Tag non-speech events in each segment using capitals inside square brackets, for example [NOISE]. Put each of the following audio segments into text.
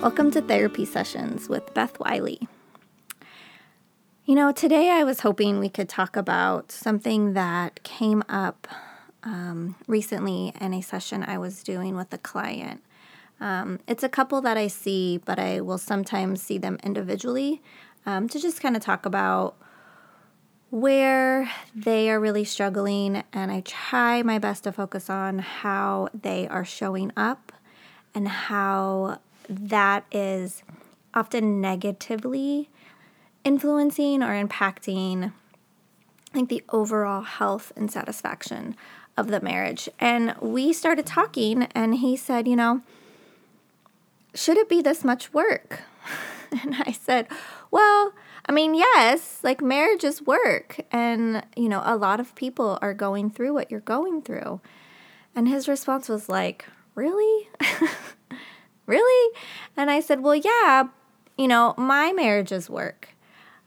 Welcome to Therapy Sessions with Beth Wiley. You know, today I was hoping we could talk about something that came up um, recently in a session I was doing with a client. Um, it's a couple that I see, but I will sometimes see them individually um, to just kind of talk about where they are really struggling. And I try my best to focus on how they are showing up and how that is often negatively influencing or impacting like the overall health and satisfaction of the marriage. And we started talking and he said, you know, should it be this much work? [LAUGHS] And I said, well, I mean, yes, like marriage is work. And, you know, a lot of people are going through what you're going through. And his response was like, really? [LAUGHS] really? And I said, well, yeah, you know, my marriage is work.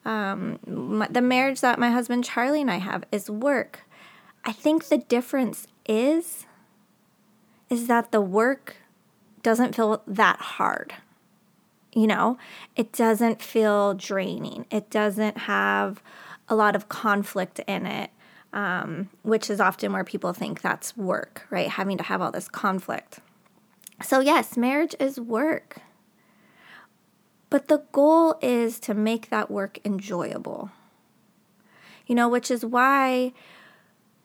Um, my, the marriage that my husband Charlie and I have is work. I think the difference is is that the work doesn't feel that hard. You know, it doesn't feel draining. It doesn't have a lot of conflict in it, um, which is often where people think that's work, right? Having to have all this conflict. So, yes, marriage is work. But the goal is to make that work enjoyable. You know, which is why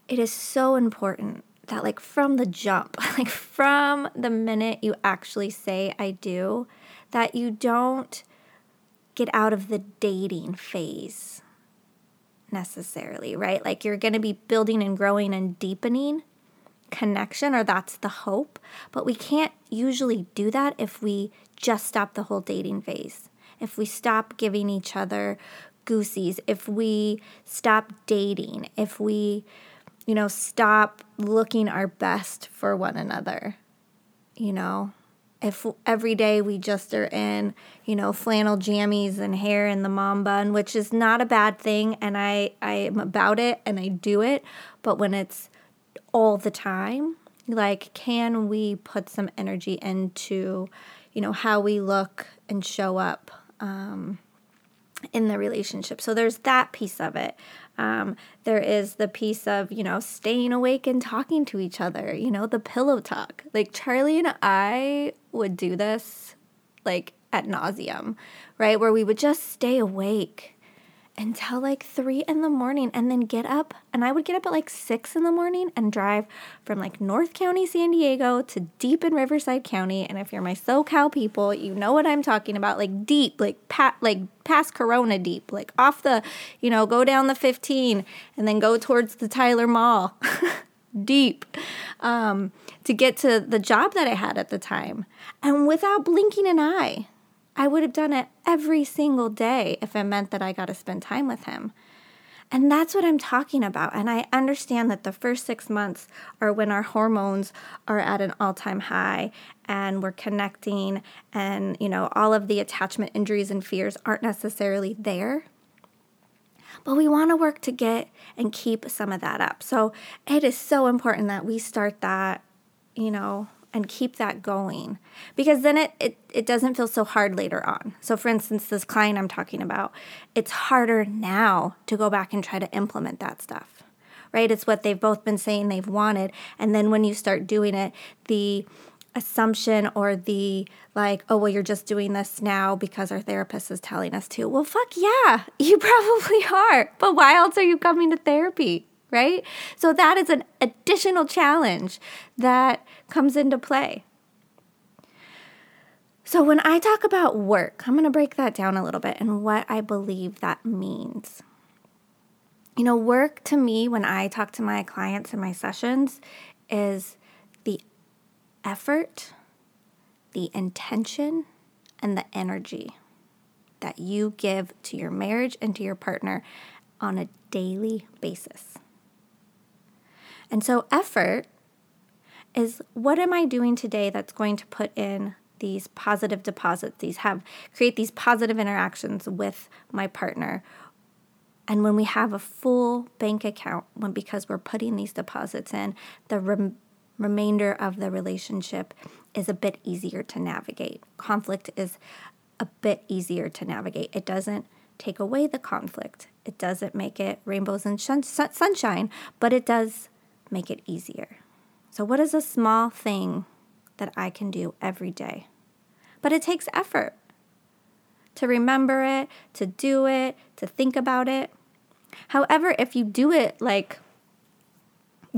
it is so important that, like, from the jump, [LAUGHS] like, from the minute you actually say, I do, that you don't get out of the dating phase necessarily, right? Like, you're going to be building and growing and deepening connection, or that's the hope. But we can't usually do that if we just stop the whole dating phase. If we stop giving each other goosies, if we stop dating, if we, you know, stop looking our best for one another, you know, if every day we just are in, you know, flannel jammies and hair in the mom bun, which is not a bad thing, and I I am about it and I do it, but when it's all the time, like can we put some energy into, you know, how we look and show up um, in the relationship? So there's that piece of it. Um, there is the piece of, you know, staying awake and talking to each other, you know, the pillow talk. Like Charlie and I would do this like at nauseum, right? Where we would just stay awake until like three in the morning and then get up. And I would get up at like six in the morning and drive from like North County, San Diego to deep in Riverside County. And if you're my SoCal people, you know what I'm talking about. Like deep, like pat, like past Corona deep, like off the, you know, go down the 15 and then go towards the Tyler Mall. [LAUGHS] deep um, to get to the job that I had at the time. And without blinking an eye, I would have done it every single day if it meant that I got to spend time with him. And that's what I'm talking about. And I understand that the first six months are when our hormones are at an all time high and we're connecting, and, you know, all of the attachment injuries and fears aren't necessarily there. But we want to work to get and keep some of that up. So it is so important that we start that, you know, and keep that going because then it, it, it doesn't feel so hard later on. So, for instance, this client I'm talking about, it's harder now to go back and try to implement that stuff, right? It's what they've both been saying they've wanted. And then when you start doing it, the assumption or the like, oh, well, you're just doing this now because our therapist is telling us to. Well, fuck yeah, [LAUGHS] you probably are. But why else are you coming to therapy? Right? So that is an additional challenge that comes into play. So when I talk about work, I'm going to break that down a little bit and what I believe that means. You know, work to me when I talk to my clients in my sessions is the effort, the intention, and the energy that you give to your marriage and to your partner on a daily basis. And so, effort is what am I doing today that's going to put in these positive deposits, these have create these positive interactions with my partner. And when we have a full bank account, when because we're putting these deposits in, the rem- remainder of the relationship is a bit easier to navigate. Conflict is a bit easier to navigate. It doesn't take away the conflict, it doesn't make it rainbows and sunshine, but it does make it easier. So, what is a small thing that I can do every day? But it takes effort to remember it, to do it, to think about it. However, if you do it like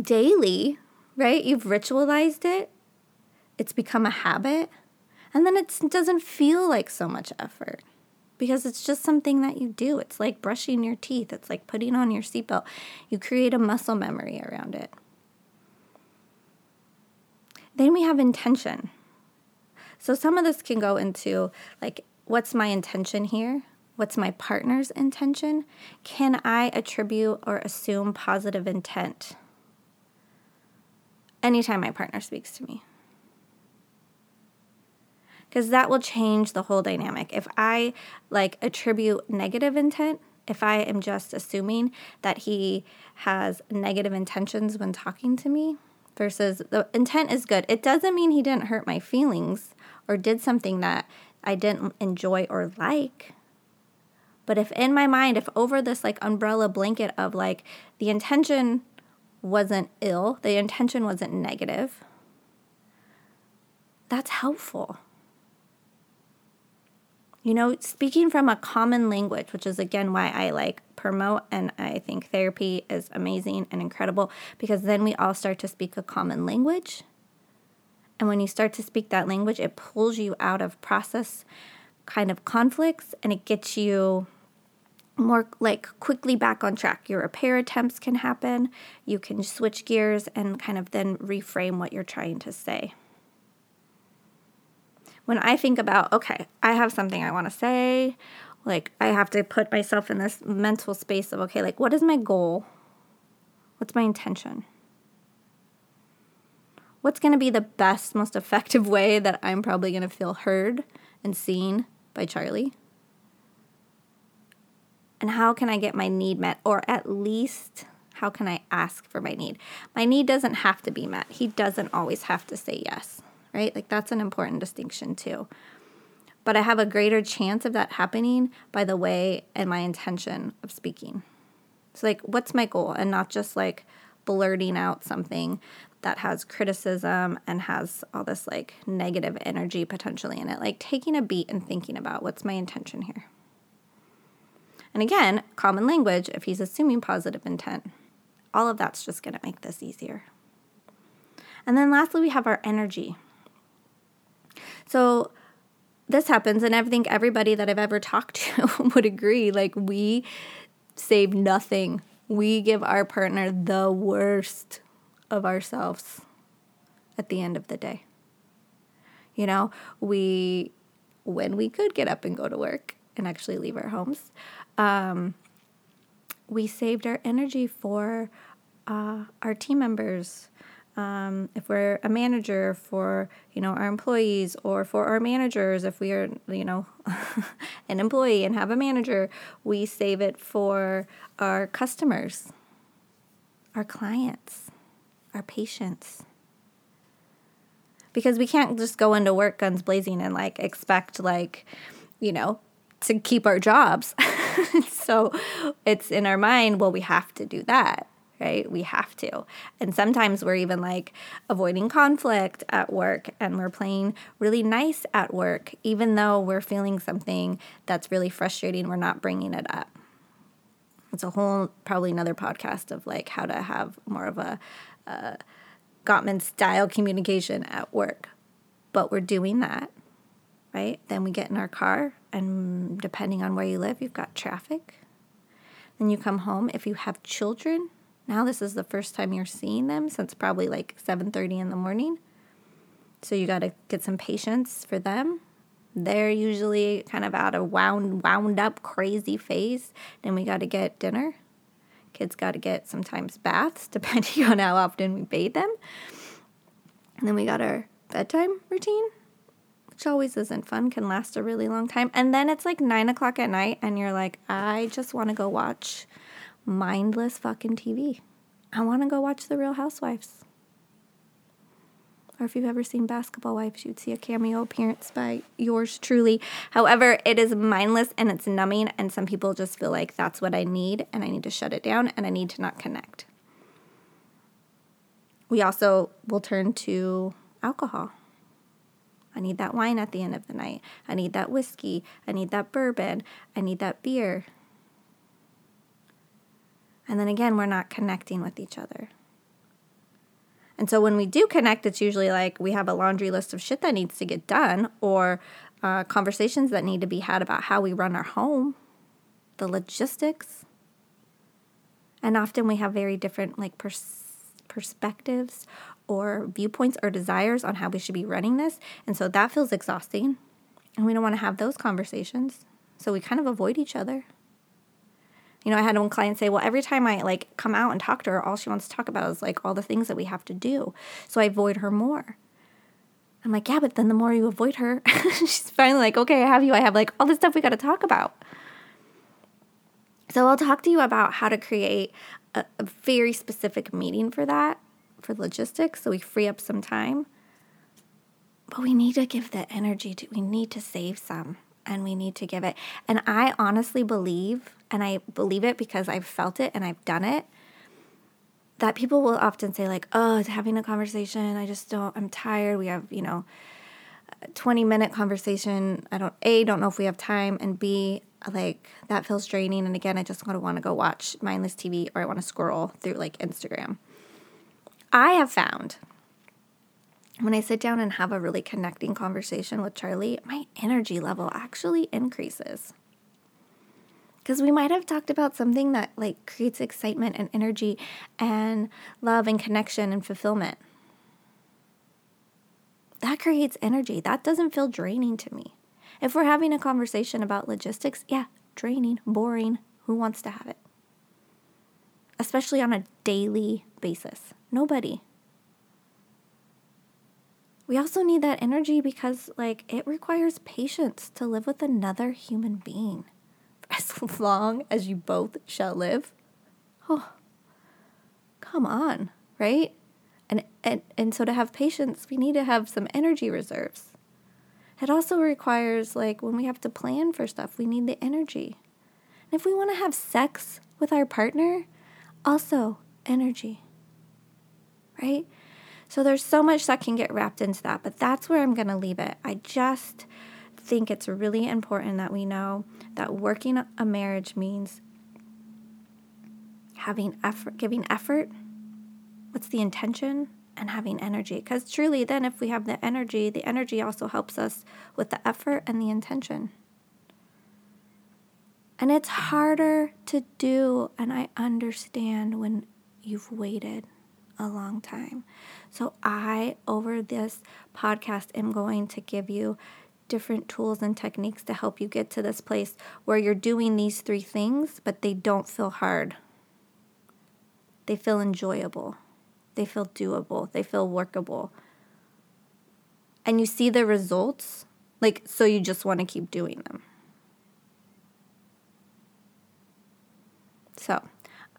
daily, right? You've ritualized it, it's become a habit, and then it doesn't feel like so much effort because it's just something that you do. It's like brushing your teeth, it's like putting on your seatbelt. You create a muscle memory around it. Then we have intention. So some of this can go into like, what's my intention here? What's my partner's intention? Can I attribute or assume positive intent anytime my partner speaks to me? Because that will change the whole dynamic. If I like attribute negative intent, if I am just assuming that he has negative intentions when talking to me versus the intent is good, it doesn't mean he didn't hurt my feelings or did something that I didn't enjoy or like. But if in my mind, if over this like umbrella blanket of like the intention wasn't ill, the intention wasn't negative, that's helpful. You know, speaking from a common language, which is again why I like promote and I think therapy is amazing and incredible because then we all start to speak a common language. And when you start to speak that language, it pulls you out of process kind of conflicts and it gets you more like quickly back on track. Your repair attempts can happen. You can switch gears and kind of then reframe what you're trying to say. When I think about, okay, I have something I want to say, like I have to put myself in this mental space of, okay, like what is my goal? What's my intention? What's going to be the best, most effective [LAUGHS] way that I'm probably going to feel heard and seen by Charlie? and how can I get my need met? Or at least, how can I ask for my need? My need doesn't have to be met. He doesn't always have to say yes, right? Like, that's an important distinction, too. But I have a greater chance of that happening by the way and my intention of speaking. So, like, what's my goal? And not just like blurting out something that has criticism and has all this like negative energy potentially in it. Like, taking a beat and thinking about what's my intention here. And again, common language, if he's assuming positive intent, all of that's just going to make this easier. And then lastly, we have our energy. So this happens, and I think everybody that I've ever talked to [LAUGHS] would agree like, we save nothing. We give our partner the worst of ourselves at the end of the day. You know, we, when we could get up and go to work and actually leave our homes, um, we saved our energy for uh, our team members. Um, if we're a manager for you know our employees or for our managers if we are you know [LAUGHS] an employee and have a manager we save it for our customers our clients our patients. Because we can't just go into work guns blazing and like expect like you know to keep our jobs. [LAUGHS] So it's in our mind, well, we have to do that, right? We have to. And sometimes we're even like avoiding conflict at work and we're playing really nice at work, even though we're feeling something that's really frustrating, we're not bringing it up. It's a whole, probably another podcast of like how to have more of a, a Gottman style communication at work. But we're doing that right? Then we get in our car, and depending on where you live, you've got traffic. Then you come home. If you have children, now this is the first time you're seeing them since probably like 7:30 in the morning. So you got to get some patience for them. They're usually kind of out of wound wound up crazy phase. Then we got to get dinner. Kids got to get sometimes baths [LAUGHS] depending on how often we bathe them. And then we got our bedtime routine which always isn't fun, can last a really long time. And then it's like nine o'clock at night, and you're like, I just want to go watch mindless fucking TV. I want to go watch The Real Housewives. or if you've ever seen Basketball Wives, you'd see a cameo appearance by yours truly. However, it is mindless and it's numbing, and some people just feel like that's what I need, and I need to shut it down, and I need to not connect. We also will turn to alcohol. I need that wine at the end of the night. I need that whiskey. I need that bourbon. I need that beer. And then again, we're not connecting with each other. And so when we do connect, it's usually like we have a laundry list of shit that needs to get done or uh, conversations that need to be had about how we run our home, the logistics. And often we have very different like pers- perspectives or viewpoints or desires on how we should be running this. And so that feels exhausting. And we don't want to have those conversations. So we kind of avoid each other. You know, I had one client say, well, every time I like come out and talk to her, all she wants to talk about is like all the things that we have to do. So I avoid her more. I'm like, yeah, but then the more you avoid her, [LAUGHS] she's finally like, okay, I have you. I have like all this stuff we got to talk about. So I'll talk to you about how to create a, a very specific meeting for that, for logistics, so we free up some time. But we need to give the energy to, we need to save some and we need to give it. And I honestly believe, and I believe it because I've felt it and I've done it, that people will often say, like, oh, having a conversation, I just don't, I'm tired. We have, you know, 20 minute conversation. I don't, A, don't know if we have time, and B, like, that feels draining. And again, I just want to want to go watch mindless TV or I want to scroll through like Instagram. I have found when I sit down and have a really connecting conversation with Charlie, my energy level actually increases. Because we might have talked about something that like creates excitement and energy and love and connection and fulfillment. That creates energy. That doesn't feel draining to me. If we're having a conversation about logistics, yeah, draining, boring. Who wants to have it? Especially on a daily basis. Nobody. We also need that energy because, like, it requires patience to live with another human being [LAUGHS] as long as you both shall live. Oh, come on, right? And, and, and so to have patience, we need to have some energy reserves. It also requires, like, when we have to plan for stuff, we need the energy. And if we want to have sex with our partner, also energy, right? So there's so much that can get wrapped into that, but that's where I'm going to leave it. I just think it's really important that we know that working a marriage means having effort, giving effort. What's the intention? And having energy. Because truly, then, if we have the energy, the energy also helps us with the effort and the intention. And it's harder to do, and I understand when you've waited a long time. So, I, over this podcast, am going to give you different tools and techniques to help you get to this place where you're doing these three things, but they don't feel hard. They feel enjoyable, they feel doable, they feel workable. And you see the results, like, so you just want to keep doing them. So,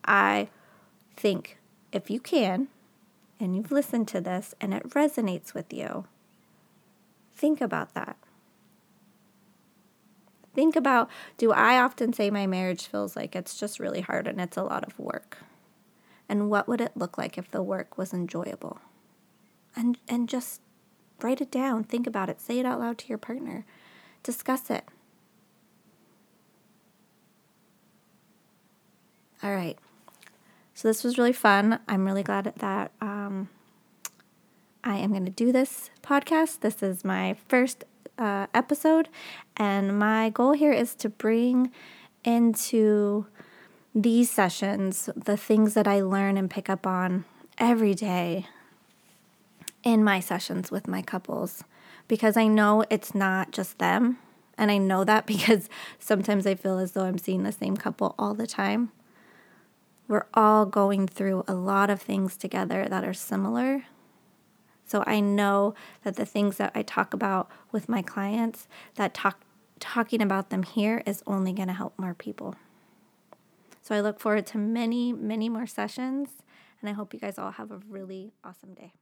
I think if you can, and you've listened to this and it resonates with you, think about that. Think about do I often say my marriage feels like it's just really hard and it's a lot of work? And what would it look like if the work was enjoyable? And and just write it down, think about it, say it out loud to your partner. Discuss it. All right. So this was really fun. I'm really glad that um, I am going to do this podcast. This is my first uh, episode, and my goal here is to bring into these sessions the things that I learn and pick up on every day in my sessions with my couples because I know it's not just them. And I know that [LAUGHS] because sometimes I feel as though I'm seeing the same couple all the time. We're all going through a lot of things together that are similar. So I know that the things that I talk about with my clients, that talk talking about them here is only going to help more people. So I look forward to many, many more sessions, and I hope you guys all have a really awesome day.